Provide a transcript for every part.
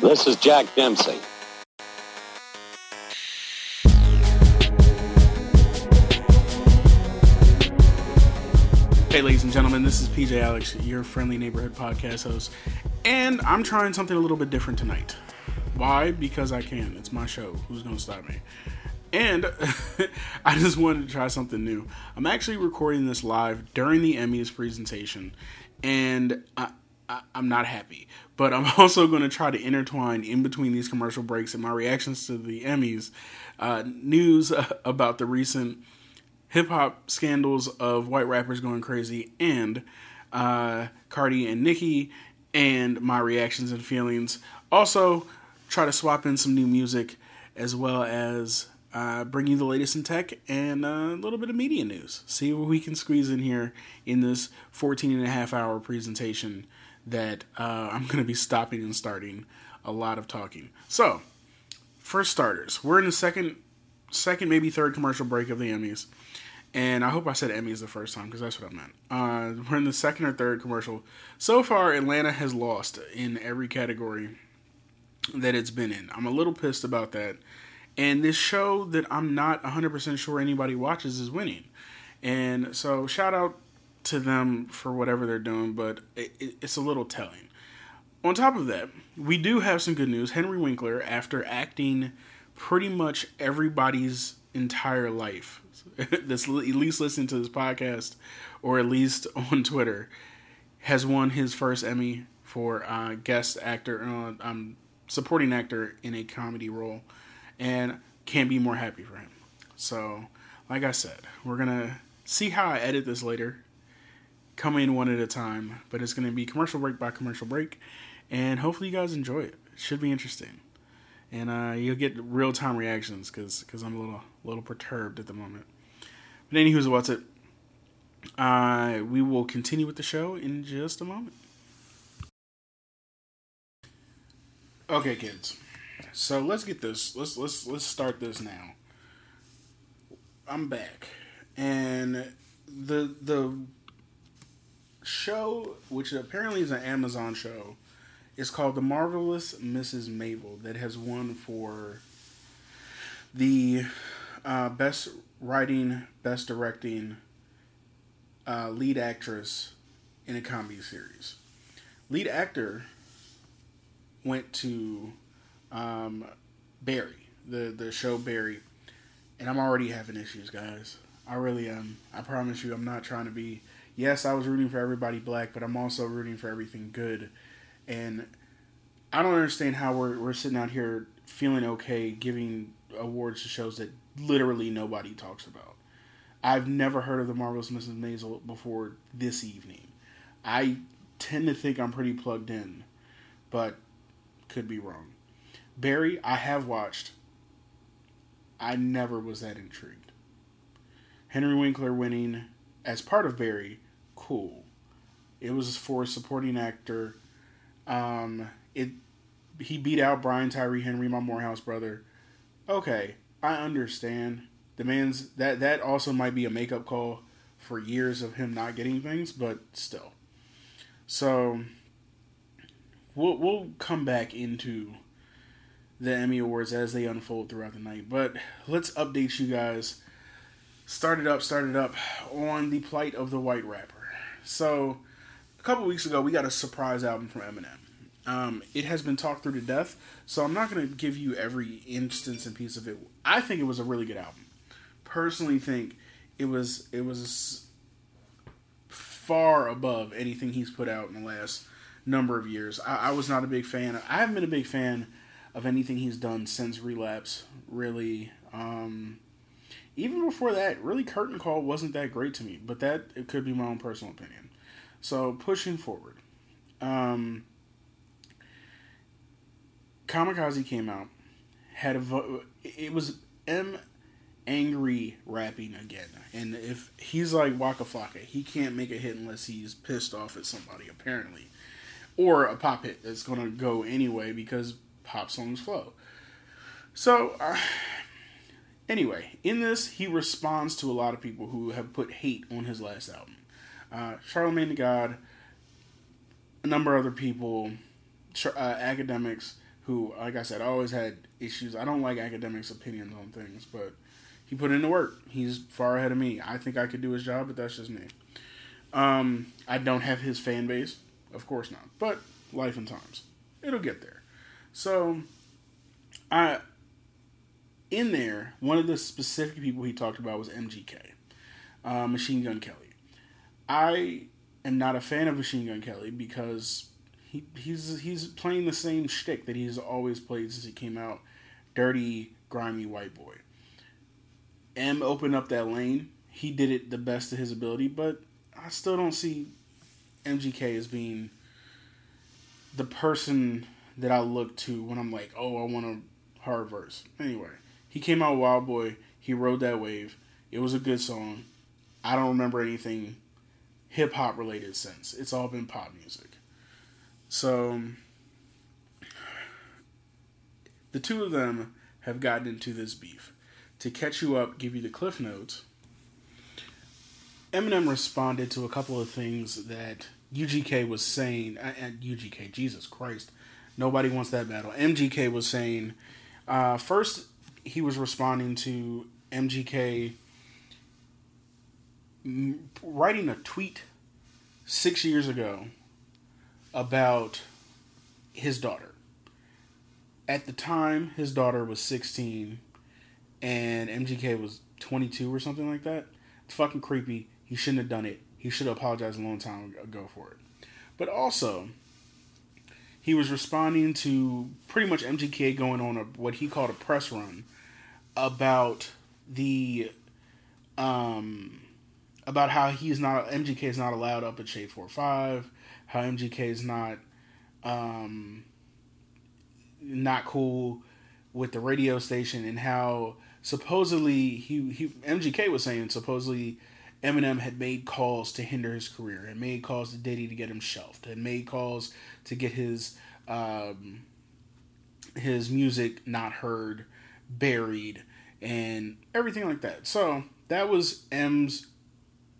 This is Jack Dempsey. Hey, ladies and gentlemen, this is PJ Alex, your friendly neighborhood podcast host, and I'm trying something a little bit different tonight. Why? Because I can. It's my show. Who's going to stop me? And I just wanted to try something new. I'm actually recording this live during the Emmys presentation, and I, I, I'm not happy. But I'm also going to try to intertwine in between these commercial breaks and my reactions to the Emmys uh, news about the recent hip hop scandals of white rappers going crazy and uh, Cardi and Nicki and my reactions and feelings. Also, try to swap in some new music as well as uh, bring you the latest in tech and a little bit of media news. See what we can squeeze in here in this 14 and a half hour presentation that uh, I'm going to be stopping and starting a lot of talking. So, first starters, we're in the second, second maybe third commercial break of the Emmys. And I hope I said Emmys the first time because that's what I meant. Uh, we're in the second or third commercial. So far, Atlanta has lost in every category that it's been in. I'm a little pissed about that. And this show that I'm not 100% sure anybody watches is winning. And so, shout out to them for whatever they're doing, but it, it, it's a little telling. On top of that, we do have some good news. Henry Winkler, after acting pretty much everybody's entire life that's at least listening to this podcast or at least on Twitter has won his first Emmy for uh, guest actor, uh, um, supporting actor in a comedy role, and can't be more happy for him. So, like I said, we're gonna see how I edit this later, coming one at a time, but it's gonna be commercial break by commercial break, and hopefully you guys enjoy it. it should be interesting and uh, you'll get real time reactions because because I'm a little little perturbed at the moment. But anywho's what's it? Uh, we will continue with the show in just a moment. Okay, kids. So let's get this. Let's let's let's start this now. I'm back, and the the show, which apparently is an Amazon show, is called The Marvelous Mrs. Maisel, that has won for the uh, best writing, best directing, uh, lead actress in a comedy series. Lead actor went to um, Barry, the the show Barry, and I'm already having issues, guys. I really am. I promise you, I'm not trying to be. Yes, I was rooting for everybody black, but I'm also rooting for everything good and I don't understand how we're we're sitting out here feeling okay giving awards to shows that literally nobody talks about. I've never heard of the marvelous Mrs. Maisel before this evening. I tend to think I'm pretty plugged in, but could be wrong. Barry, I have watched. I never was that intrigued. Henry Winkler winning as part of Barry, cool. It was for a supporting actor um, it he beat out Brian Tyree Henry, my Morehouse brother. Okay, I understand. The man's that that also might be a makeup call for years of him not getting things, but still. So we'll we'll come back into the Emmy Awards as they unfold throughout the night. But let's update you guys. Started up, started up on the plight of the white rapper. So a couple weeks ago, we got a surprise album from Eminem. Um, it has been talked through to death, so I'm not going to give you every instance and piece of it. I think it was a really good album. Personally, think it was it was far above anything he's put out in the last number of years. I, I was not a big fan. I haven't been a big fan of anything he's done since Relapse. Really, um, even before that, really Curtain Call wasn't that great to me. But that it could be my own personal opinion. So pushing forward, um, Kamikaze came out, had a vo- it was M angry rapping again, and if he's like Waka Flocka, he can't make a hit unless he's pissed off at somebody apparently, or a pop hit that's gonna go anyway because pop songs flow. So. Uh, anyway, in this, he responds to a lot of people who have put hate on his last album uh, Charlemagne the God, a number of other people, uh, academics, who, like I said, always had issues. I don't like academics' opinions on things, but he put in the work. He's far ahead of me. I think I could do his job, but that's just me. Um, I don't have his fan base, of course not. But life and times, it'll get there. So, I in there, one of the specific people he talked about was MGK, uh, Machine Gun Kelly. I am not a fan of Machine Gun Kelly because he he's he's playing the same shtick that he's always played since he came out, dirty, grimy white boy. M opened up that lane. He did it the best of his ability, but I still don't see MGK as being the person that I look to when I'm like, oh, I want a hard verse. Anyway, he came out Wild Boy. He rode that wave. It was a good song. I don't remember anything hip hop related since. It's all been pop music. So the two of them have gotten into this beef. To catch you up, give you the cliff notes. Eminem responded to a couple of things that UGK was saying. At UGK, Jesus Christ, nobody wants that battle. MGK was saying. Uh, first, he was responding to MGK writing a tweet six years ago about his daughter. At the time, his daughter was 16 and MGK was 22 or something like that. It's fucking creepy. He shouldn't have done it. He should have apologized a long time ago for it. But also, he was responding to pretty much MGK going on a what he called a press run about the um about how he's not MGK is not allowed up at Shade Four Five, how MGK is not um not cool with the radio station, and how supposedly he, he MGK was saying supposedly Eminem had made calls to hinder his career, and made calls to Diddy to get him shelved, and made calls to get his um, his music not heard, buried, and everything like that. So that was M's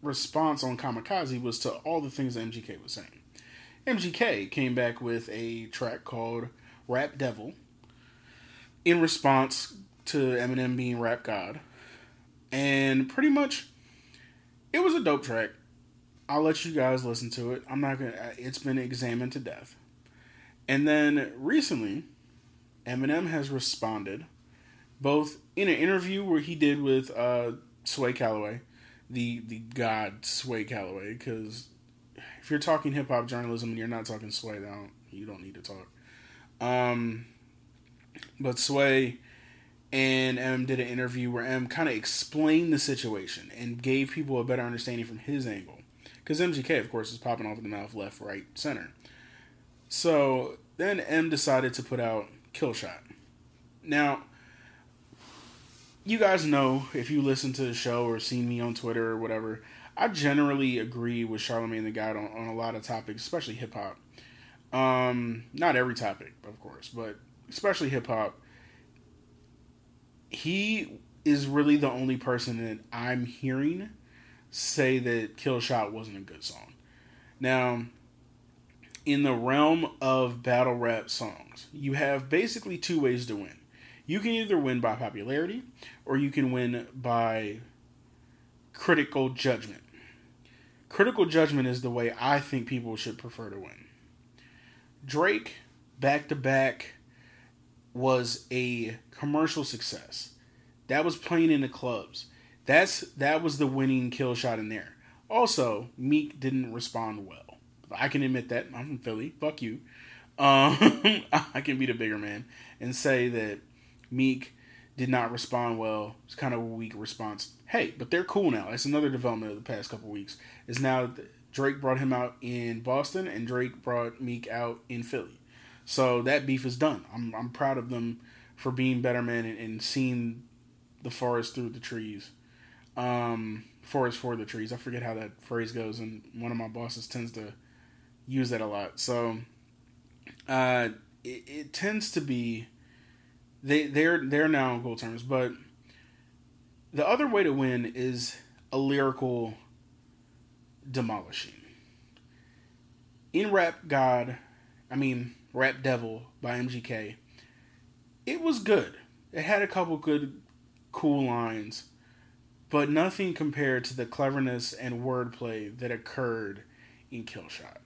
response on Kamikaze was to all the things that MGK was saying. MGK came back with a track called Rap Devil in response to Eminem being Rap God. And pretty much it was a dope track. I'll let you guys listen to it. I'm not going to it's been examined to death. And then recently Eminem has responded both in an interview where he did with uh, Sway Calloway the the god Sway Calloway because if you're talking hip hop journalism and you're not talking Sway, then you don't need to talk. Um, but Sway and M did an interview where M kind of explained the situation and gave people a better understanding from his angle. Because MGK, of course, is popping off in the mouth, left, right, center. So then M decided to put out Killshot. Now, you guys know if you listen to the show or seen me on Twitter or whatever, I generally agree with Charlemagne the God on, on a lot of topics, especially hip hop. Um, not every topic, of course, but especially hip hop. He is really the only person that I'm hearing say that Kill Shot wasn't a good song. Now, in the realm of battle rap songs, you have basically two ways to win. You can either win by popularity or you can win by critical judgment. Critical judgment is the way I think people should prefer to win. Drake, back to back, was a commercial success. That was playing in the clubs. That's that was the winning kill shot in there. Also, Meek didn't respond well. I can admit that. I'm from Philly. Fuck you. Um, I can be the bigger man and say that Meek did not respond well. It's kind of a weak response. Hey, but they're cool now. That's another development of the past couple weeks. Is now Drake brought him out in Boston and Drake brought Meek out in Philly. So that beef is done. I'm I'm proud of them for being better men and, and seeing the forest through the trees. Um, forest for the trees. I forget how that phrase goes, and one of my bosses tends to use that a lot. So uh, it, it tends to be they they're they're now on goal terms, but the other way to win is a lyrical demolishing. In Rap God, I mean Rap Devil by MGK, it was good. It had a couple good, cool lines, but nothing compared to the cleverness and wordplay that occurred in Killshot.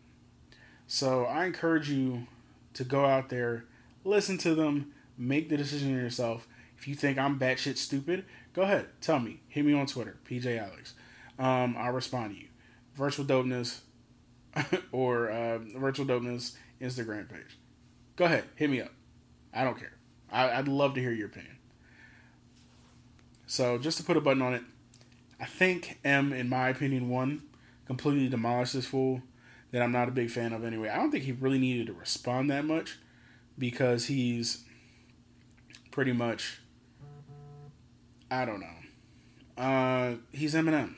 So I encourage you to go out there, listen to them, make the decision yourself. If you think I'm batshit stupid, go ahead, tell me. Hit me on Twitter, PJ Alex. Um, I'll respond to you. Virtual Dopeness or uh, Virtual Dopeness Instagram page. Go ahead, hit me up. I don't care. I, would love to hear your opinion. So just to put a button on it, I think M, in my opinion, one completely demolished this fool that I'm not a big fan of anyway. I don't think he really needed to respond that much because he's pretty much I don't know. Uh, he's Eminem.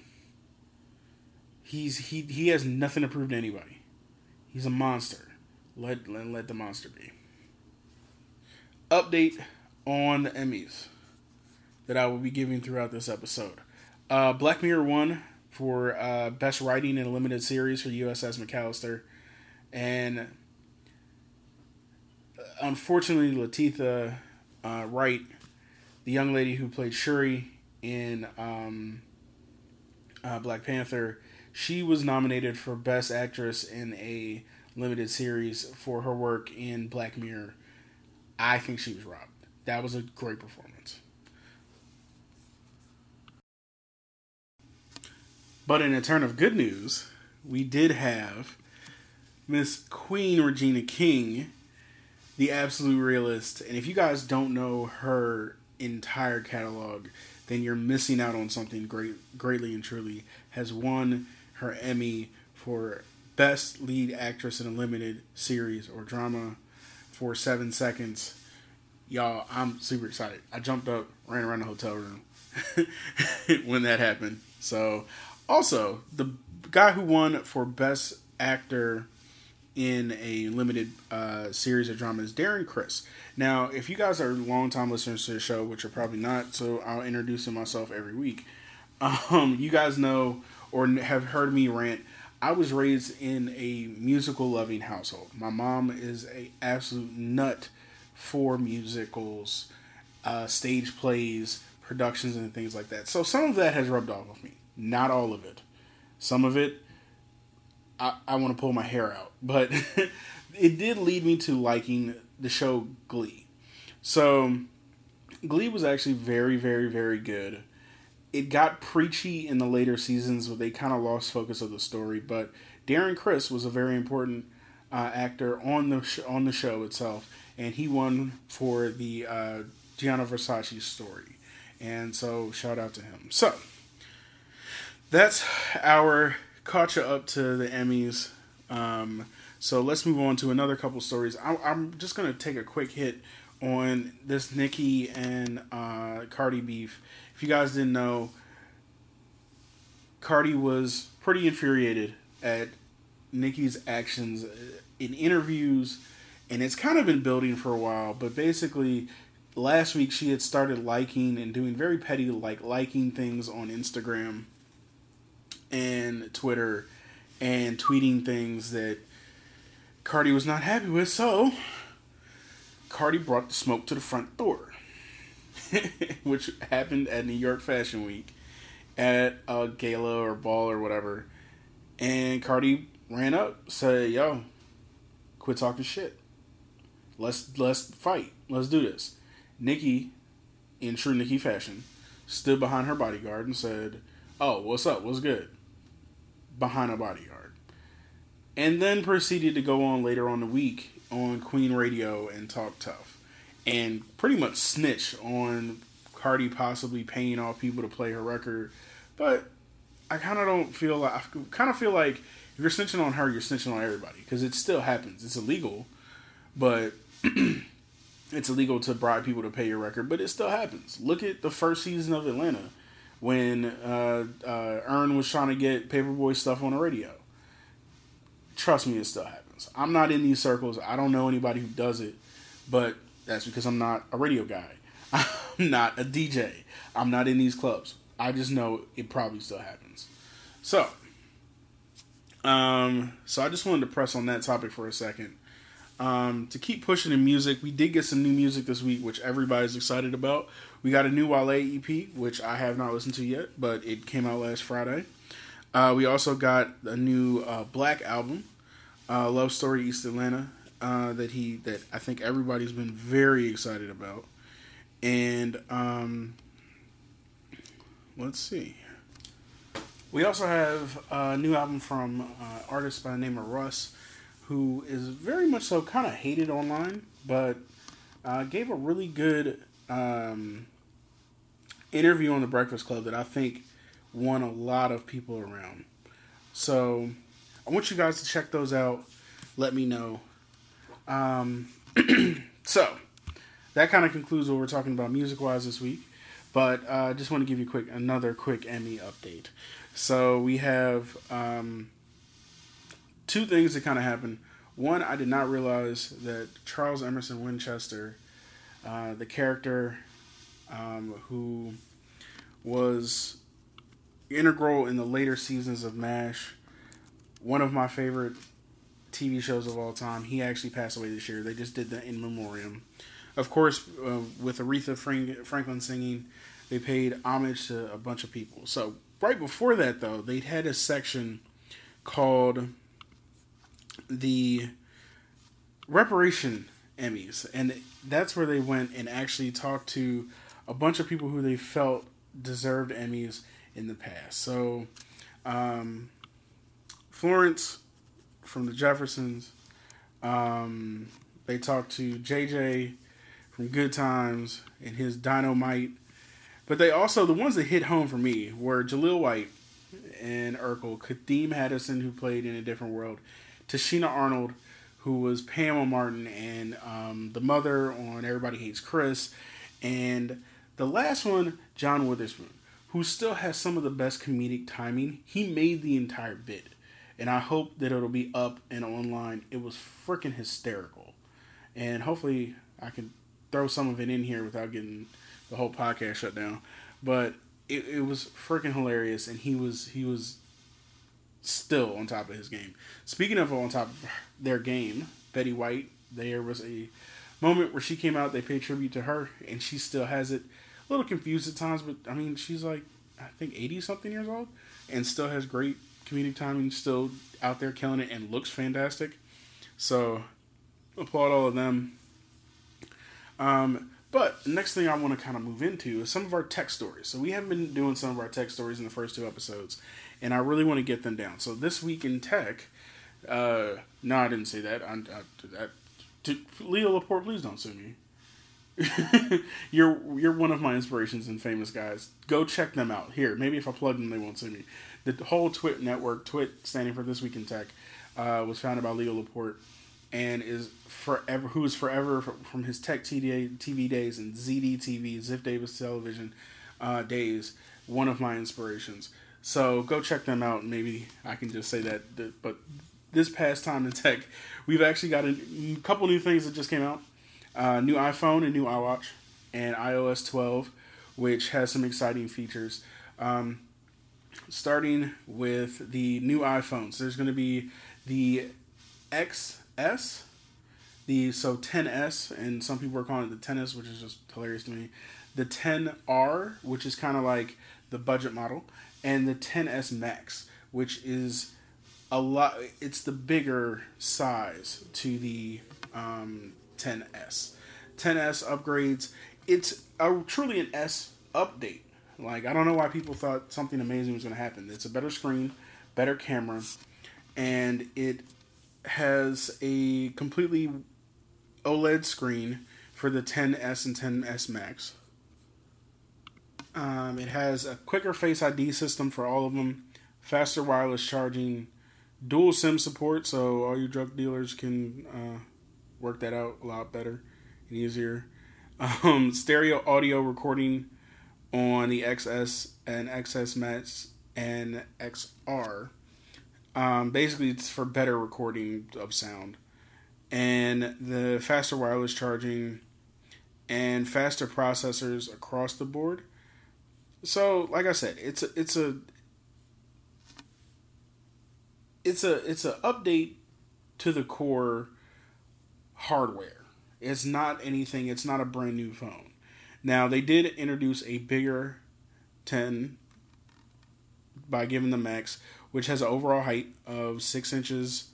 He's he he has nothing to prove to anybody. He's a monster. Let let, let the monster be. Update on the Emmys that I will be giving throughout this episode. Uh, Black Mirror won for uh, best writing in a limited series for USS Callister, and uh, unfortunately, Letitia uh, Wright, the young lady who played Shuri in um, uh, Black Panther, she was nominated for best actress in a limited series for her work in Black Mirror. I think she was robbed. That was a great performance. But in a turn of good news, we did have Miss Queen Regina King, the absolute realist. And if you guys don't know her entire catalog, then you're missing out on something great, greatly and truly. Has won her Emmy for Best Lead Actress in a Limited Series or Drama for Seven Seconds. Y'all, I'm super excited. I jumped up, ran around the hotel room when that happened. So also, the guy who won for Best Actor in a limited uh, series of drama is Darren Criss. Now, if you guys are longtime listeners to the show, which are probably not, so I'll introduce myself every week. Um, you guys know or have heard me rant. I was raised in a musical loving household. My mom is a absolute nut for musicals, uh, stage plays, productions, and things like that. So some of that has rubbed off of me. Not all of it. Some of it, I, I want to pull my hair out. But it did lead me to liking the show Glee. So, Glee was actually very, very, very good. It got preachy in the later seasons where they kind of lost focus of the story, but Darren Criss was a very important uh, actor on the sh- on the show itself, and he won for the uh, Gianni Versace story, and so shout out to him. So that's our caught up to the Emmys. Um, so let's move on to another couple stories. I, am just gonna take a quick hit on this Nicki and uh, Cardi beef. If you guys didn't know, Cardi was pretty infuriated at Nicki's actions in interviews, and it's kind of been building for a while. But basically, last week she had started liking and doing very petty, like liking things on Instagram and Twitter and tweeting things that Cardi was not happy with. So Cardi brought the smoke to the front door, which happened at New York Fashion Week at a gala or ball or whatever. And Cardi ran up, said, "Yo, quit talking shit. Let's let's fight. Let's do this." Nicki, in true Nicki fashion, stood behind her bodyguard and said, "Oh, what's up? What's good?" behind a bodyguard. And then proceeded to go on later on the week on Queen Radio and Talk Tough. And pretty much snitch on Cardi possibly paying off people to play her record. But I kind of don't feel like, I kind of feel like if you're snitching on her, you're snitching on everybody. Because it still happens. It's illegal. But it's illegal to bribe people to pay your record, but it still happens. Look at the first season of Atlanta when uh, uh, Earn was trying to get Paperboy stuff on the radio. Trust me, it still happens. I'm not in these circles. I don't know anybody who does it, but that's because I'm not a radio guy. I'm not a DJ. I'm not in these clubs. I just know it probably still happens. So, um, so I just wanted to press on that topic for a second. Um, to keep pushing the music, we did get some new music this week, which everybody's excited about. We got a new Wale EP, which I have not listened to yet, but it came out last Friday. Uh, we also got a new uh, 6LACK album, uh, Love Story East Atlanta, uh, that he that I think everybody's been very excited about. And um, let's see. We also have a new album from uh, artist by the name of Russ, who is very much so kind of hated online, but uh, gave a really good um, interview on the Breakfast Club that I think won a lot of people around. So I want you guys to check those out. Let me know. Um, so that kind of concludes what we're talking about music wise this week. But I uh, just want to give you quick another quick Emmy update. So we have um, two things that kind of happened. One, I did not realize that Charles Emerson Winchester, uh, the character um, who was integral in the later seasons of MASH, one of my favorite TV shows of all time. He actually passed away this year. They just did the in memoriam. Of course, uh, with Aretha Franklin singing, they paid homage to a bunch of people. So right before that, though, they had a section called the reparation Emmys, and that's where they went and actually talked to a bunch of people who they felt deserved Emmys in the past. So, um, Florence from the Jeffersons. Um, they talked to JJ from Good Times and his Dynamite. But they also, the ones that hit home for me were Jaleel White and Urkel, Kadeem Hardison, who played in a different world, Tichina Arnold, who was Pamela Martin, and um, the mother on Everybody Hates Chris, and the last one, John Witherspoon, who still has some of the best comedic timing. He made the entire bit and I hope that it'll be up and online. It was freaking hysterical, and hopefully I can throw some of it in here without getting the whole podcast shut down. But it, it was freaking hilarious, and he was he was still on top of his game. Speaking of on top of their game, Betty White, there was a moment where she came out. They paid tribute to her, and she still has it. A little confused at times, but I mean, she's like I think eighty something years old, and still has great comedic timing, still out there killing it and looks fantastic. So applaud all of them. Um, but next thing I want to kind of move into is some of our tech stories. So we haven't been doing some of our tech stories in the first two episodes, and I really want to get them down. So this week in tech, uh, no, I didn't say that. I, I, to, Leo Laporte, please don't sue me. you're you're one of my inspirations and famous guys. Go check them out. Here, maybe if I plug them, they won't sue me the whole Twit network, Twit standing for This Week in Tech, uh, was founded by Leo Laporte and is forever who is forever from his tech TV, TV days and ZD TV, Ziff Davis Television uh, days, one of my inspirations. So go check them out. Maybe I can just say that. But this past time in tech, we've actually got a couple new things that just came out: uh, new iPhone and new iWatch, and iOS 12, which has some exciting features. Um, starting with the new iPhones. There's going to be the XS, the so 10s, and some people are calling it the 10s, which is just hilarious to me. The 10R, which is kind of like the budget model, and the 10s Max, which is a lot. It's the bigger size to the um, 10s. 10s upgrades. It's a, truly an S update like I don't know why people thought something amazing was going to happen. It's a better screen, better camera, and it has a completely OLED screen for the 10s and 10s Max. Um, it has a quicker Face ID system for all of them, faster wireless charging, dual SIM support, so all your drug dealers can uh, work that out a lot better and easier. Um, stereo audio recording on the XS and XS Max and XR. Um, basically, it's for better recording of sound, and the faster wireless charging, and faster processors across the board. So, like I said, it's a it's a it's a it's a update to the core hardware. It's not anything. It's not a brand new phone. Now they did introduce a bigger 10 by giving the max, which has an overall height of six inches,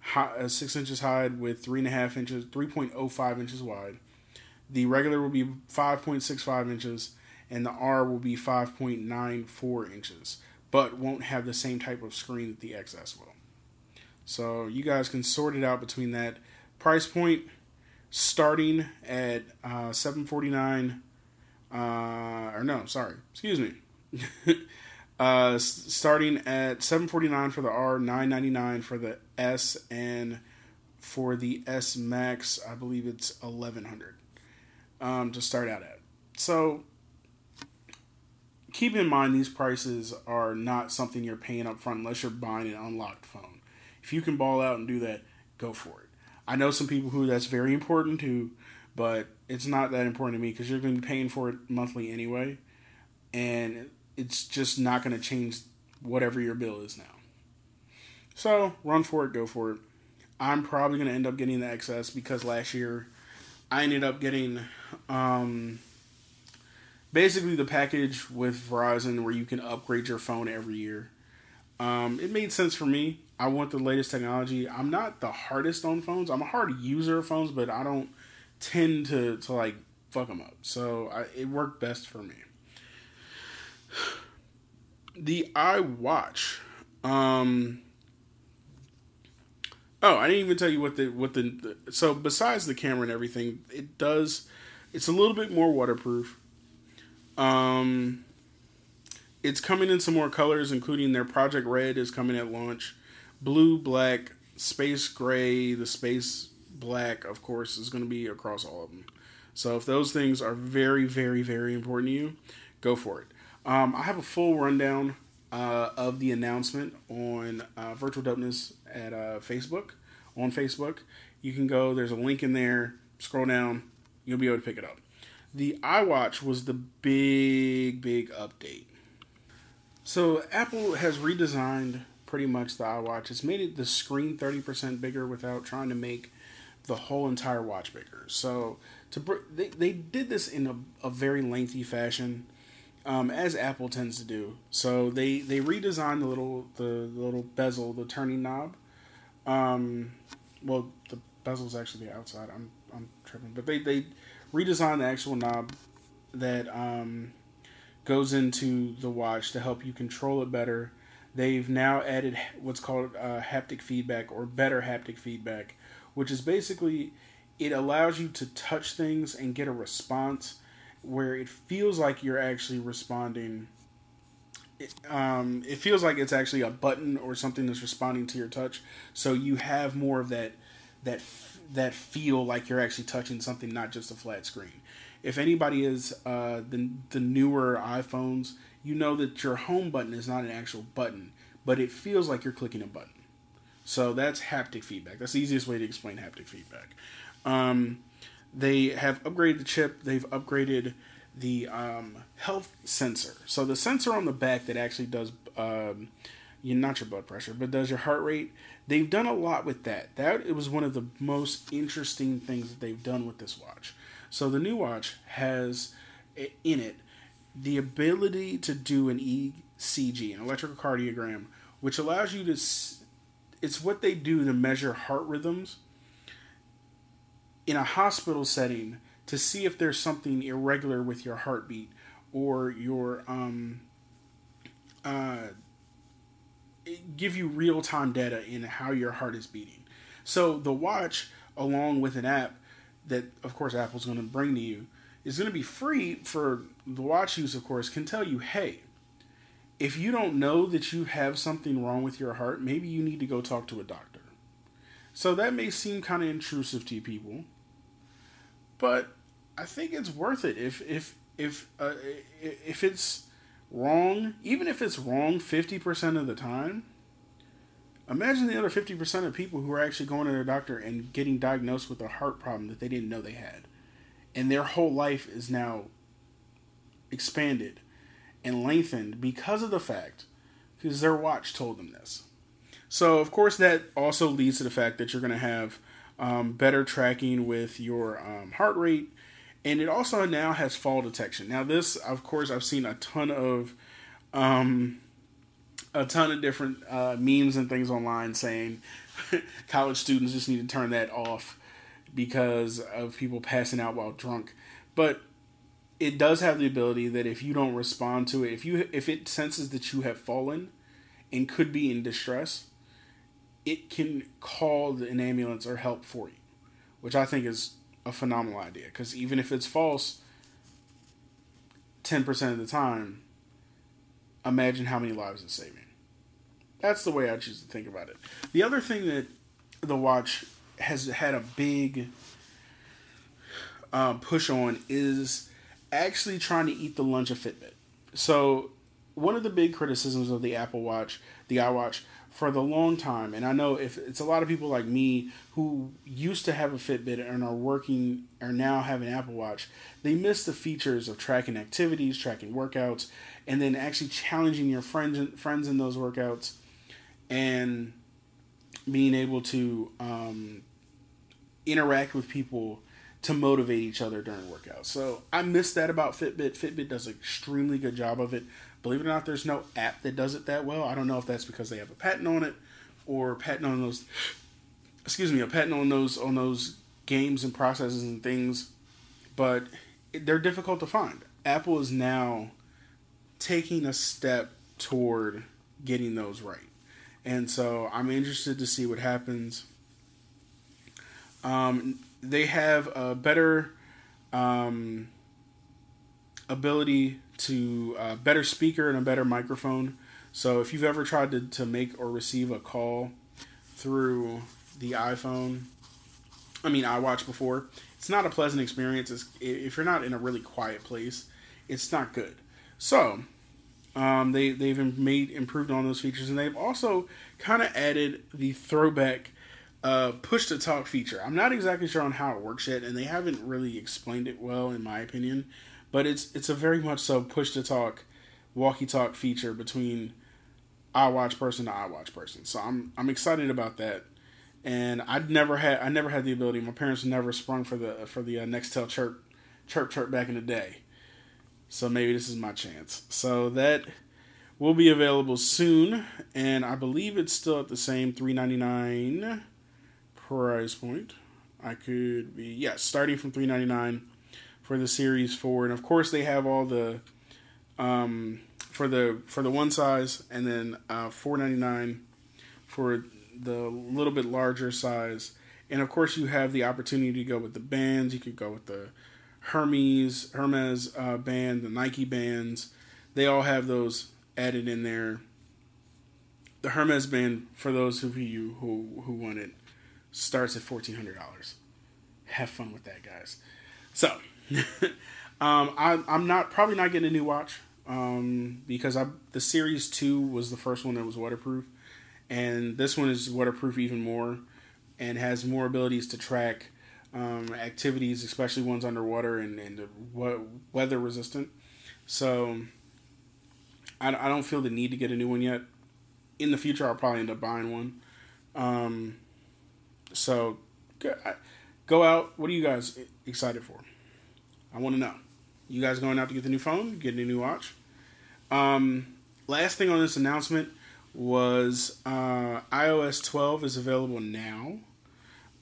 high, uh, six inches high with three and a half inches, three point oh five inches wide. The regular will be five point six five inches, and the R will be five point nine four inches, but won't have the same type of screen that the XS will. So you guys can sort it out between that price point, starting at uh, seven forty nine. Uh, or no, sorry, excuse me. Uh, starting at 749 for the R, 999 for the S, and for the S Max, I believe it's 1100 um, to start out at. So keep in mind these prices are not something you're paying up front unless you're buying an unlocked phone. If you can ball out and do that, go for it. I know some people who that's very important to, but it's not that important to me because you're going to be paying for it monthly anyway. And it's just not going to change whatever your bill is now. So run for it, go for it. I'm probably going to end up getting the XS because last year I ended up getting um, basically the package with Verizon where you can upgrade your phone every year. Um, it made sense for me. I want the latest technology. I'm not the hardest on phones. I'm a hard user of phones, but I don't tend to, to like fuck them up. So I, it worked best for me the iWatch. Um, oh, I didn't even tell you what the what the, the so besides the camera and everything, it does. It's a little bit more waterproof. Um, it's coming in some more colors, including their Project Red is coming at launch. Blue, black, space gray, the space black, of course, is going to be across all of them. So if those things are very, very, very important to you, go for it. Um, I have a full rundown uh, of the announcement on uh, Virtual Dopeness at uh, Facebook. On Facebook, you can go. There's a link in there. Scroll down. You'll be able to pick it up. The iWatch was the big, big update. So Apple has redesigned pretty much the iWatch. It's made it the screen 30% bigger without trying to make the whole entire watch bigger. So to they, they did this in a, a very lengthy fashion um, as Apple tends to do. So they they redesigned the little the, the little bezel, the turning knob. Um, well, the bezel's actually the outside. I'm I'm tripping, but they they redesigned the actual knob that um, goes into the watch to help you control it better. They've now added what's called uh, haptic feedback or better haptic feedback, which is basically it allows you to touch things and get a response where it feels like you're actually responding. It, um, it feels like it's actually a button or something that's responding to your touch, so you have more of that that that feel like you're actually touching something, not just a flat screen. If anybody is uh, the the newer iPhones, you know that your home button is not an actual button, but it feels like you're clicking a button. So that's haptic feedback. That's the easiest way to explain haptic feedback. Um, they have upgraded the chip. They've upgraded the um, health sensor. So the sensor on the back that actually does, um, you not your blood pressure, but does your heart rate. They've done a lot with that. That it was one of the most interesting things that they've done with this watch. So the new watch has in it the ability to do an ECG, an electrocardiogram, which allows you to. It's what they do to measure heart rhythms in a hospital setting to see if there's something irregular with your heartbeat or your um, uh, give you real time data in how your heart is beating. So the watch, along with an app that, of course, Apple's going to bring to you, is going to be free for the watch use. Of course, can tell you, hey, if you don't know that you have something wrong with your heart, maybe you need to go talk to a doctor. So that may seem kind of intrusive to people, but I think it's worth it if if if uh, if it's wrong, even if it's wrong fifty percent of the time. Imagine the other fifty percent of people who are actually going to their doctor and getting diagnosed with a heart problem that they didn't know they had, and their whole life is now expanded and lengthened because of the fact because their watch told them this. So of course that also leads to the fact that you're going to have um, better tracking with your um, heart rate, and it also now has fall detection. Now, this, of course, I've seen a ton of um, a ton of different uh, memes and things online saying college students just need to turn that off because of people passing out while drunk. But it does have the ability that if you don't respond to it, if you if it senses that you have fallen and could be in distress, it can call an ambulance or help for you, which I think is a phenomenal idea. Because even if it's false, ten percent of the time, imagine how many lives it's saving. That's the way I choose to think about it. The other thing that the watch has had a big uh, push on is actually trying to eat the lunch of Fitbit. So, one of the big criticisms of the Apple Watch, the iWatch, for the long time, and I know if it's a lot of people like me who used to have a Fitbit and are working are now have an Apple Watch, they miss the features of tracking activities, tracking workouts, and then actually challenging your friends friends in those workouts, and being able to um, interact with people to motivate each other during workouts. So I miss that about Fitbit. Fitbit does an extremely good job of it. Believe it or not, there's no app that does it that well. I don't know if that's because they have a patent on it or patent on those. Excuse me, a patent on those on those games and processes and things, but they're difficult to find. Apple is now taking a step toward getting those right, and so I'm interested to see what happens. Um, they have a better um, ability to uh, better speaker and a better microphone. So if you've ever tried to, to make or receive a call through the iPhone, I mean iWatch before, it's not a pleasant experience. It's, if you're not in a really quiet place, it's not good. So um, they they've made improved on those features, and they've also kind of added the throwback uh, push to talk feature. I'm not exactly sure on how it works yet, and they haven't really explained it well, in my opinion. But it's it's a very much so push to talk, walkie talk feature between iWatch person to iWatch person. So I'm I'm excited about that. And I'd never had I never had the ability. My parents never sprung for the for the uh, Nextel chirp chirp chirp back in the day. So maybe this is my chance. So that will be available soon, and I believe it's still at the same three ninety nine price point. I could be yes, yeah, starting from three ninety nine for the Series Four, and of course they have all the um, for the for the one size, and then uh, four ninety nine for the little bit larger size, and of course you have the opportunity to go with the bands. You could go with the Hermes Hermes uh, band, the Nike bands. They all have those added in there. The Hermes band, for those of you who who want it, starts at fourteen hundred dollars. Have fun with that, guys. So, um, I, I'm not probably not getting a new watch um, because I the Series Two was the first one that was waterproof, and this one is waterproof even more, and has more abilities to track um, activities, especially ones underwater and and weather resistant. So, I, I don't feel the need to get a new one yet. In the future, I'll probably end up buying one. Um, so go out. What are you guys excited for? I want to know. You guys going out to get the new phone, getting a new watch? Um, last thing on this announcement was uh, iOS 12 is available now,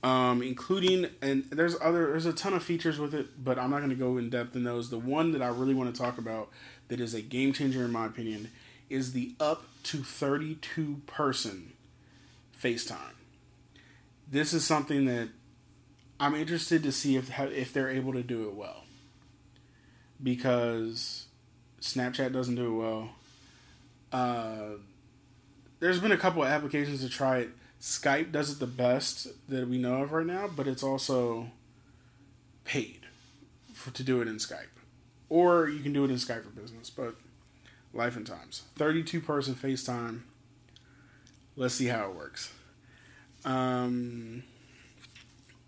um, including and there's other there's a ton of features with it, but I'm not going to go in depth in those. The one that I really want to talk about that is a game changer in my opinion is the up to 32 person FaceTime this is something that I'm interested to see if if they're able to do it well. Because Snapchat doesn't do it well. Uh, there's been a couple of applications to try it. Skype does it the best that we know of right now, but it's also paid for to do it in Skype, or you can do it in Skype for Business. But life and times, 32 person FaceTime. Let's see how it works. Um,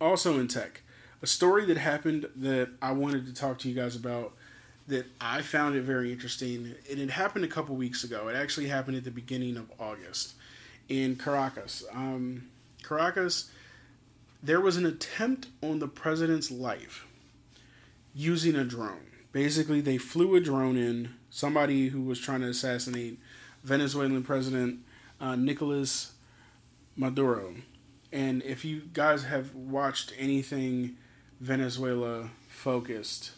also in tech, a story that happened that I wanted to talk to you guys about that I found it very interesting. And it happened a couple weeks ago. It actually happened at the beginning of August in Caracas. Um, Caracas, there was an attempt on the president's life using a drone. Basically, they flew a drone in, somebody who was trying to assassinate Venezuelan President uh, Nicolas Maduro. And if you guys have watched anything Venezuela focused,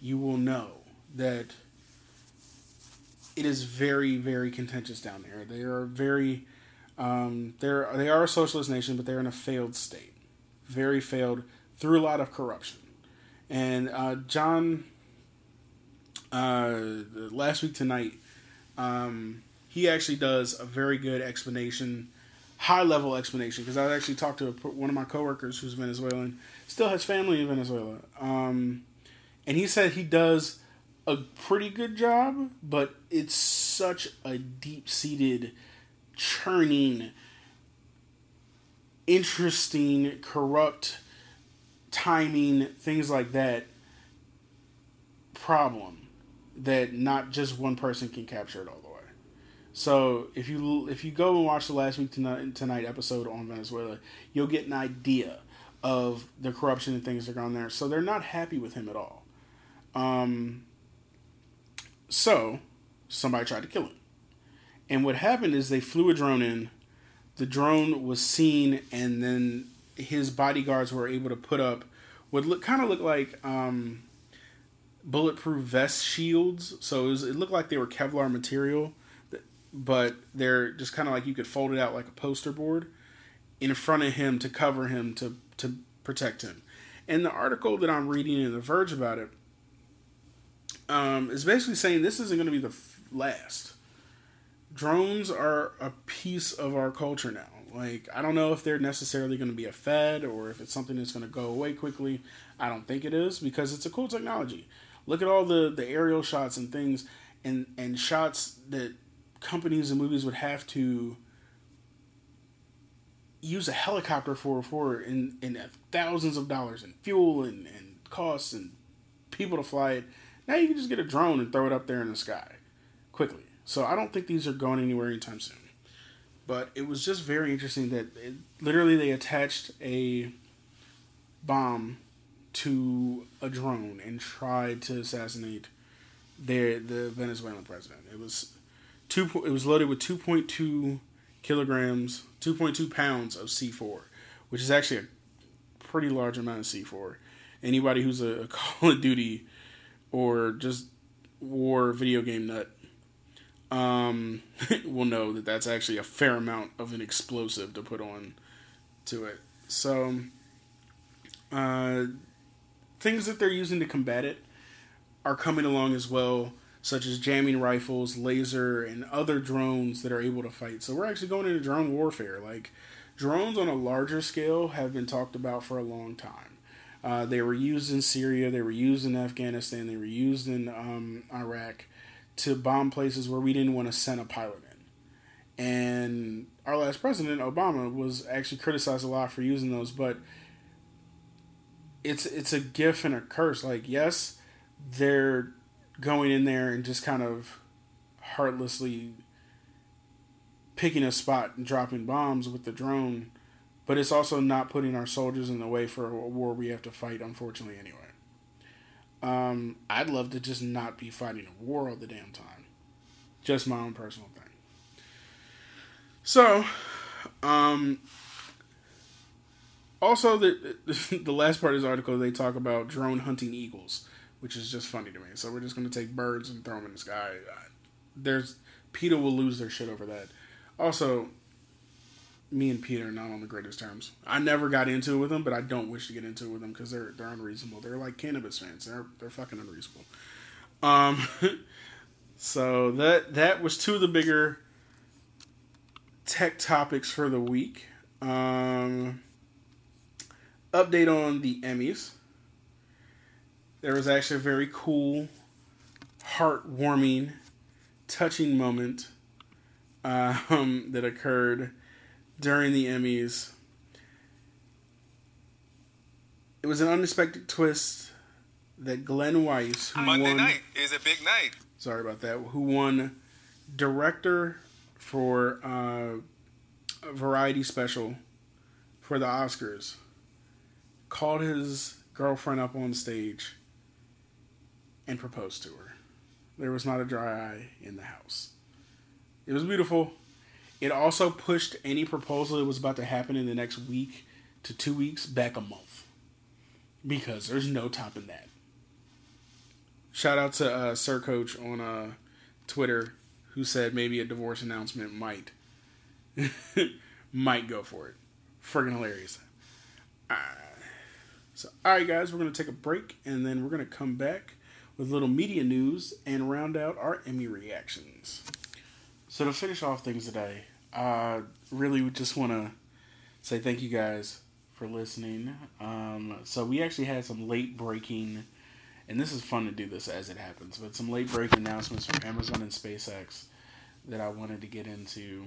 you will know that it is very, very contentious down there. They are very, um, they're they are a socialist nation, but they're in a failed state, very failed through a lot of corruption. And uh, John, uh, last week tonight, um, he actually does a very good explanation, high level explanation. Because I actually talked to a, one of my coworkers who's Venezuelan, still has family in Venezuela, um, and he said he does a pretty good job, but it's such a deep seated, churning, interesting, corrupt timing, things like that problem that not just one person can capture it all. So if you if you go and watch the last week tonight, tonight episode on Venezuela, you'll get an idea of the corruption and things that are there. So they're not happy with him at all. Um, so somebody tried to kill him, and what happened is they flew a drone in. The drone was seen, and then his bodyguards were able to put up what look kind of looked like um, bulletproof vest shields. So it, was, it looked like they were Kevlar material, but they're just kind of like you could fold it out like a poster board in front of him to cover him to to protect him. And the article that I'm reading in The Verge about it um, is basically saying this isn't going to be the last. Drones are a piece of our culture now. Like, I don't know if they're necessarily going to be a fad or if it's something that's going to go away quickly. I don't think it is because it's a cool technology. Look at all the, the aerial shots and things and, and shots that companies and movies would have to use a helicopter for for in, in thousands of dollars in fuel and, and costs and people to fly it. Now you can just get a drone and throw it up there in the sky quickly. So I don't think these are going anywhere anytime soon. But it was just very interesting that it, literally they attached a bomb to a drone and tried to assassinate their the Venezuelan president. It was two. It was loaded with two point two kilograms, two point two pounds of C four, which is actually a pretty large amount of C four. Anybody who's a, a Call of Duty or just war video game nut um, will know that that's actually a fair amount of an explosive to put on to it. So, uh, things that they're using to combat it are coming along as well, such as jamming rifles, laser, and other drones that are able to fight. So, we're actually going into drone warfare. Like, drones on a larger scale have been talked about for a long time. Uh, they were used in Syria, they were used in Afghanistan, they were used in um, Iraq to bomb places where we didn't want to send a pilot in. And our last president, Obama, was actually criticized a lot for using those, but it's it's a gift and a curse. Like, yes, they're going in there and just kind of heartlessly picking a spot and dropping bombs with the drone, but it's also not putting our soldiers in the way for a war we have to fight, unfortunately, anyway. Um, I'd love to just not be fighting a war all the damn time. Just my own personal thing. So, um, also the the last part of this article they talk about drone hunting eagles, which is just funny to me. So we're just gonna take birds and throw them in the sky. There's PETA will lose their shit over that. Also, me and PETA are not on the greatest terms. I never got into it with them, but I don't wish to get into it with them because they're they're unreasonable. They're like cannabis fans. They're they're fucking unreasonable. Um, so that that was two of the bigger tech topics for the week. Um, update on the Emmys. There was actually a very cool, heartwarming, touching moment um, that occurred during the Emmys. It was an unexpected twist that Glenn Weiss, who Monday won, night is a big night. Sorry about that. Who won director for uh, a variety special for the Oscars? called his girlfriend up on stage and proposed to her. There was not a dry eye in the house. It was beautiful. It also pushed any proposal that was about to happen in the next week to two weeks back a month because there's no topping that. Shout out to uh, Sir Coach on uh, Twitter who said maybe a divorce announcement might might go for it. Friggin' hilarious. Uh, so, all right, guys, we're gonna take a break and then we're gonna come back with little media news and round out our Emmy reactions. So to finish off things today, I really just want to say thank you guys for listening. Um, so we actually had some late breaking, and this is fun to do this as it happens, but some late breaking announcements from Amazon and SpaceX that I wanted to get into,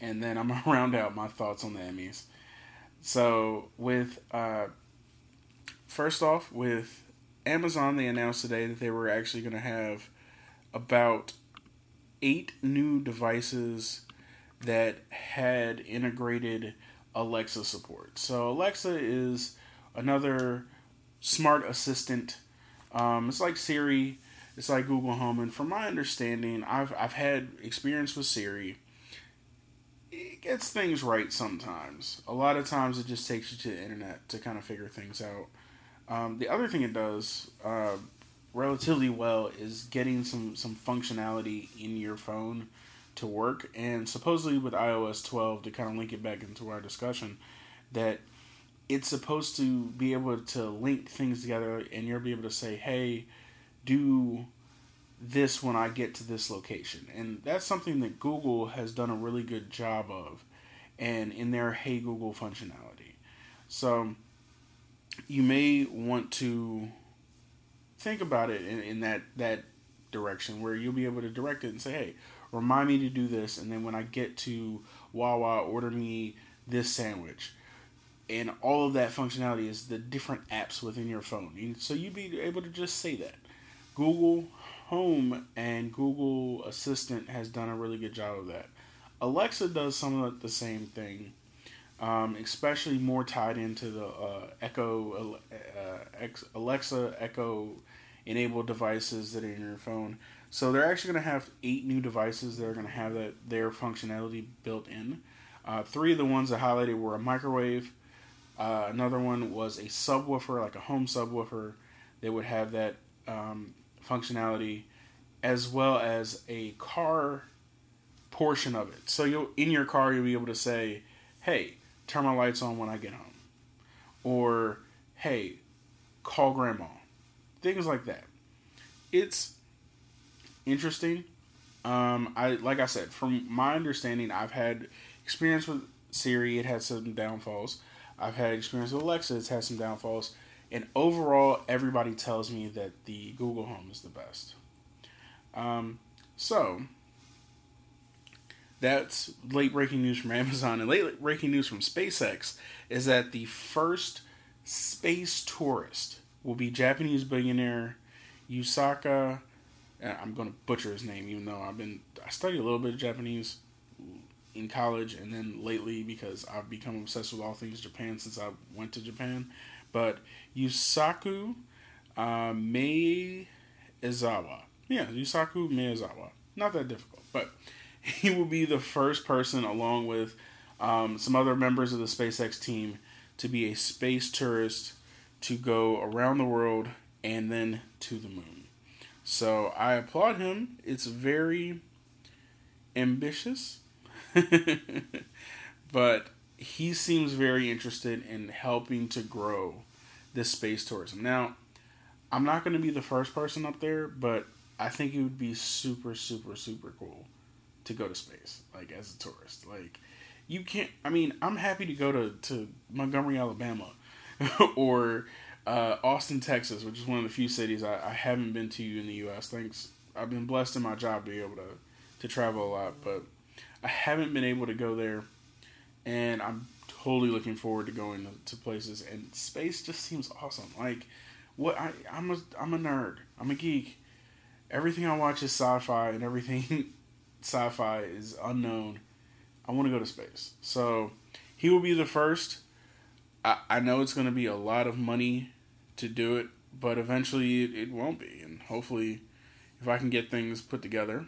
and then I'm gonna round out my thoughts on the Emmys. So with uh, first off with Amazon, they announced today that they were actually going to have about eight new devices that had integrated Alexa support. So Alexa is another smart assistant. Um, it's like Siri, it's like Google Home, and from my understanding, I've I've had experience with Siri. It gets things right sometimes. A lot of times, it just takes you to the internet to kind of figure things out. Um, the other thing it does uh, relatively well is getting some some functionality in your phone to work, and supposedly with iOS 12 to kind of link it back into our discussion, that it's supposed to be able to link things together, and you'll be able to say, "Hey, do." this when I get to this location. And that's something that Google has done a really good job of and in their Hey Google functionality. So you may want to think about it in, in that that direction where you'll be able to direct it and say, hey, remind me to do this, and then when I get to Wawa, order me this sandwich. And all of that functionality is the different apps within your phone. So you'd be able to just say that. Google Home and Google Assistant has done a really good job of that. Alexa does some of the same thing um, especially more tied into the uh, Echo, uh, Alexa Echo enabled devices that are in your phone. So they're actually going to have eight new devices that are going to have that their functionality built in. Uh, three of the ones that highlighted were a microwave. Uh, another one was a subwoofer, like a home subwoofer, that would have that um, functionality, as well as a car portion of it. So you in your car you'll be able to say, "Hey, turn my lights on when I get home. Or, hey, call grandma. Things like that. It's interesting. Um, I like I said, from my understanding, I've had experience with Siri. It had some downfalls. I've had experience with Alexa. It's had some downfalls. And overall, everybody tells me that the Google Home is the best. Um, so that's late breaking news from Amazon and late breaking news from SpaceX is that the first space tourist will be Japanese billionaire Yusaku. I'm going to butcher his name, even though I've been I studied a little bit of Japanese in college, and then lately because I've become obsessed with all things Japan since I went to Japan. But Yusaku uh, Maezawa, yeah, Yusaku Maezawa, not that difficult, but he will be the first person, along with um, some other members of the SpaceX team, to be a space tourist to go around the world and then to the moon. So I applaud him. It's very ambitious, but he seems very interested in helping to grow this space tourism. Now, I'm not going to be the first person up there, but I think it would be super, super, super cool to go to space, like as a tourist. Like you can't. I mean, I'm happy to go to to Montgomery, Alabama, or uh, Austin, Texas, which is one of the few cities I, I haven't been to in the U.S. Thanks, I've been blessed in my job to be able to to travel a lot, but I haven't been able to go there, and I'm totally looking forward to going to, to places. And space just seems awesome. Like what I I'm a I'm a nerd. I'm a geek. Everything I watch is sci-fi, and everything sci-fi is unknown. I want to go to space. So he will be the first. I, I know it's going to be a lot of money to do it, but eventually it, it won't be. And hopefully, if I can get things put together,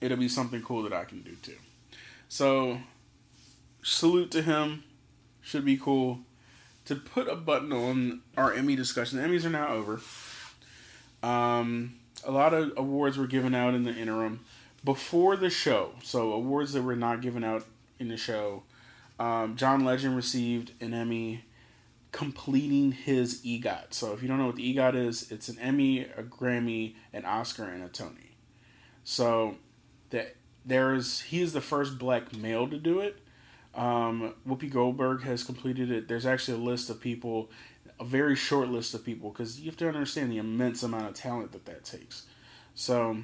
it'll be something cool that I can do too. So, salute to him. Should be cool. To put a button on our Emmy discussion, the Emmys are now over. Um, a lot of awards were given out in the interim before the show. So awards that were not given out in the show. Um, John Legend received an Emmy completing his EGOT. So if you don't know what the EGOT is, it's an Emmy, a Grammy, an Oscar, and a Tony. So that there's he is the first black male to do it. Um, Whoopi Goldberg has completed it. There's actually a list of people, a very short list of people, because you have to understand the immense amount of talent that that takes. So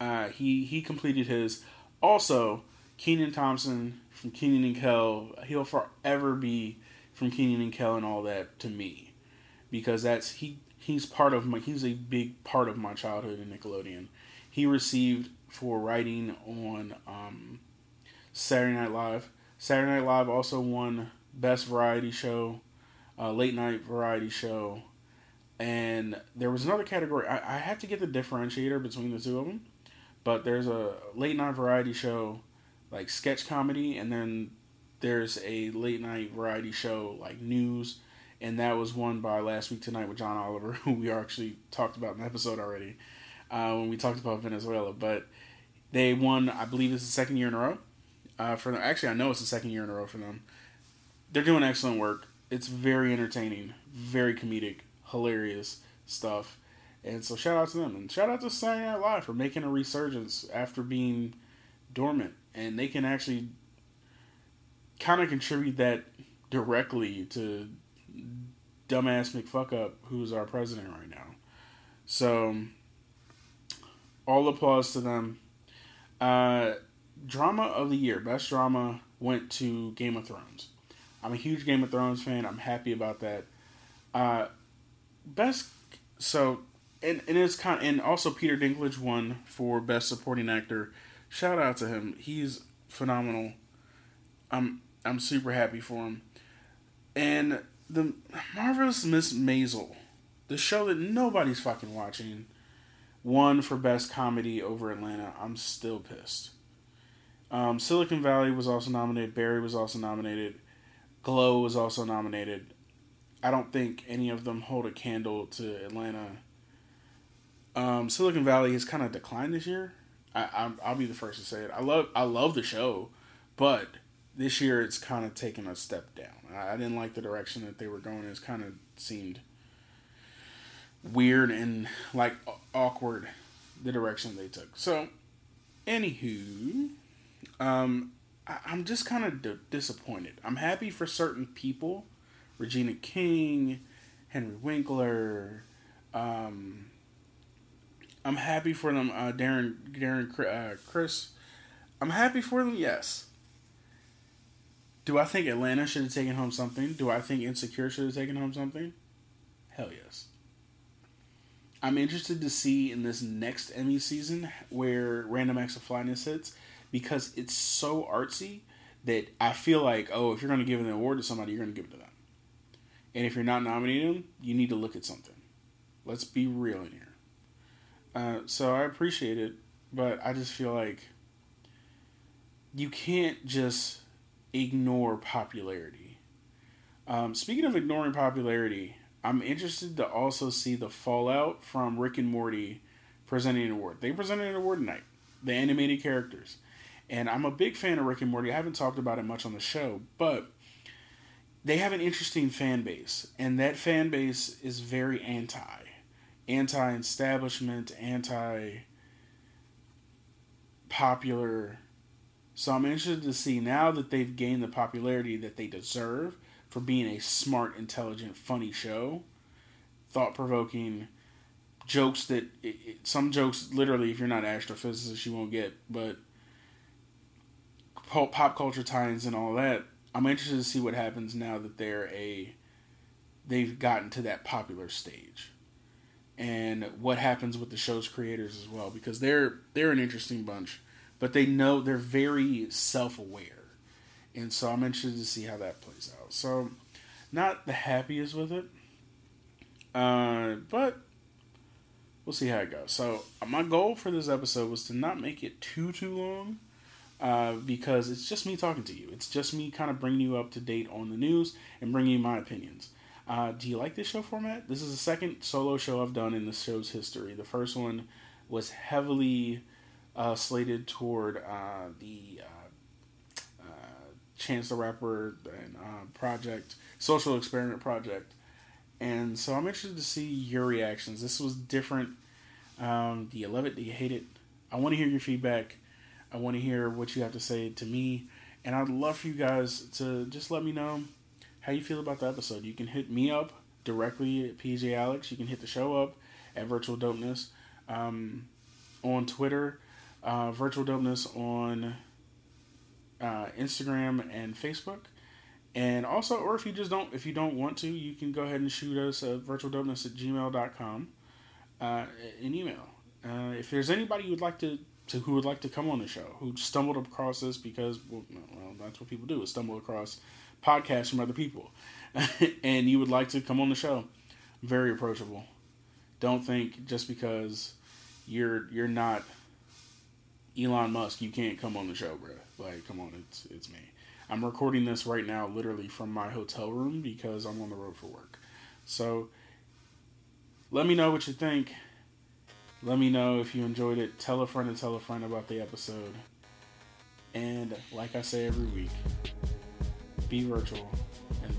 uh, he he completed his. Also, Kenan Thompson from Kenan and Kel, he'll forever be from Kenan and Kel and all that to me, because that's he he's part of my he's a big part of my childhood in Nickelodeon. He received for writing on um, Saturday Night Live. Saturday Night Live also won Best Variety Show, uh, Late Night Variety Show, and there was another category. I, I have to get the differentiator between the two of them, but there's a late night variety show, like sketch comedy, and then there's a late night variety show like news, and that was won by Last Week Tonight with John Oliver, who we actually talked about in the episode already uh, when we talked about Venezuela. But they won, I believe, it's the second year in a row. Uh, for them. Actually, I know it's the second year in a row for them. They're doing excellent work. It's very entertaining, very comedic, hilarious stuff. And so shout out to them and shout out to Saturday Night Live for making a resurgence after being dormant. And they can actually kind of contribute that directly to dumbass McFuckup, who's our president right now. So all applause to them. Uh, drama of the year, best drama went to Game of Thrones. I'm a huge Game of Thrones fan. I'm happy about that. Uh, best so and, and it's kind of, and also Peter Dinklage won for best supporting actor. Shout out to him. He's phenomenal. I'm I'm super happy for him. And the marvelous Miss Maisel, the show that nobody's fucking watching, won for best comedy over Atlanta. I'm still pissed. Um, Silicon Valley was also nominated. Barry was also nominated. Glow was also nominated. I don't think any of them hold a candle to Atlanta. Um, Silicon Valley has kind of declined this year. I, I, will be the first to say it. I love I love the show, but this year it's kind of taken a step down. I, I didn't like the direction that they were going. It's kind of seemed weird and like awkward the direction they took. So, anywho, um, I, am just kind of d- disappointed. I'm happy for certain people Regina King, Henry Winkler. Um, I'm happy for them. Uh, Darren, Darren, uh, Criss. I'm happy for them. Yes. Do I think Atlanta should have taken home something? Do I think Insecure should have taken home something? Hell yes. I'm interested to see in this next Emmy season where Random Acts of Flyness hits because it's so artsy that I feel like, oh, if you're going to give an award to somebody, you're going to give it to them. And if you're not nominating them, you need to look at something. Let's be real in here. Uh, so I appreciate it, but I just feel like you can't just ignore popularity. Um, speaking of ignoring popularity, I'm interested to also see the fallout from Rick and Morty presenting an award. They presented an award tonight, the animated characters. And I'm a big fan of Rick and Morty. I haven't talked about it much on the show, but they have an interesting fan base, and that fan base is very anti, anti establishment, anti popular. So I'm interested to see now that they've gained the popularity that they deserve for being a smart, intelligent, funny show, thought provoking jokes that it, it, some jokes literally if you're not an astrophysicist you won't get, but pop, pop culture tie-ins and all that I'm interested to see what happens now that they're a they've gotten to that popular stage. And what happens with the show's creators as well because they're they're an interesting bunch, but they know they're very self-aware. and so I'm interested to see how that plays out. So, not the happiest with it, uh, but we'll see how it goes. So, my goal for this episode was to not make it too too long. Uh, because it's just me talking to you. It's just me kind of bringing you up to date on the news and bringing you my opinions. Uh, do you like this show format? This is the second solo show I've done in the show's history. The first one was heavily uh, slated toward uh, the uh, uh, Chance the Rapper and project, social experiment project. And so I'm interested to see your reactions. This was different. Um, do you love it? Do you hate it? I want to hear your feedback. I want to hear what you have to say to me, and I'd love for you guys to just let me know how you feel about the episode. You can hit me up directly at PJ Alex. You can hit the show up at Virtual Dopeness um, on Twitter, uh, Virtual Dopeness on uh, Instagram and Facebook. And also, or if you just don't, if you don't want to, you can go ahead and shoot us at virtualdopeness at gmail.com, uh, an email. Uh, if there's anybody you would like to to who would like to come on the show, who stumbled across this because well, well that's what people do is stumble across podcasts from other people, and you would like to come on the show, very approachable. Don't think just because you're you're not Elon Musk, you can't come on the show, bro. Like, come on, it's it's me. I'm recording this right now, literally from my hotel room because I'm on the road for work. So, let me know what you think let me know if you enjoyed it. Tell a friend and tell a friend about the episode. And like I say every week, be virtual. And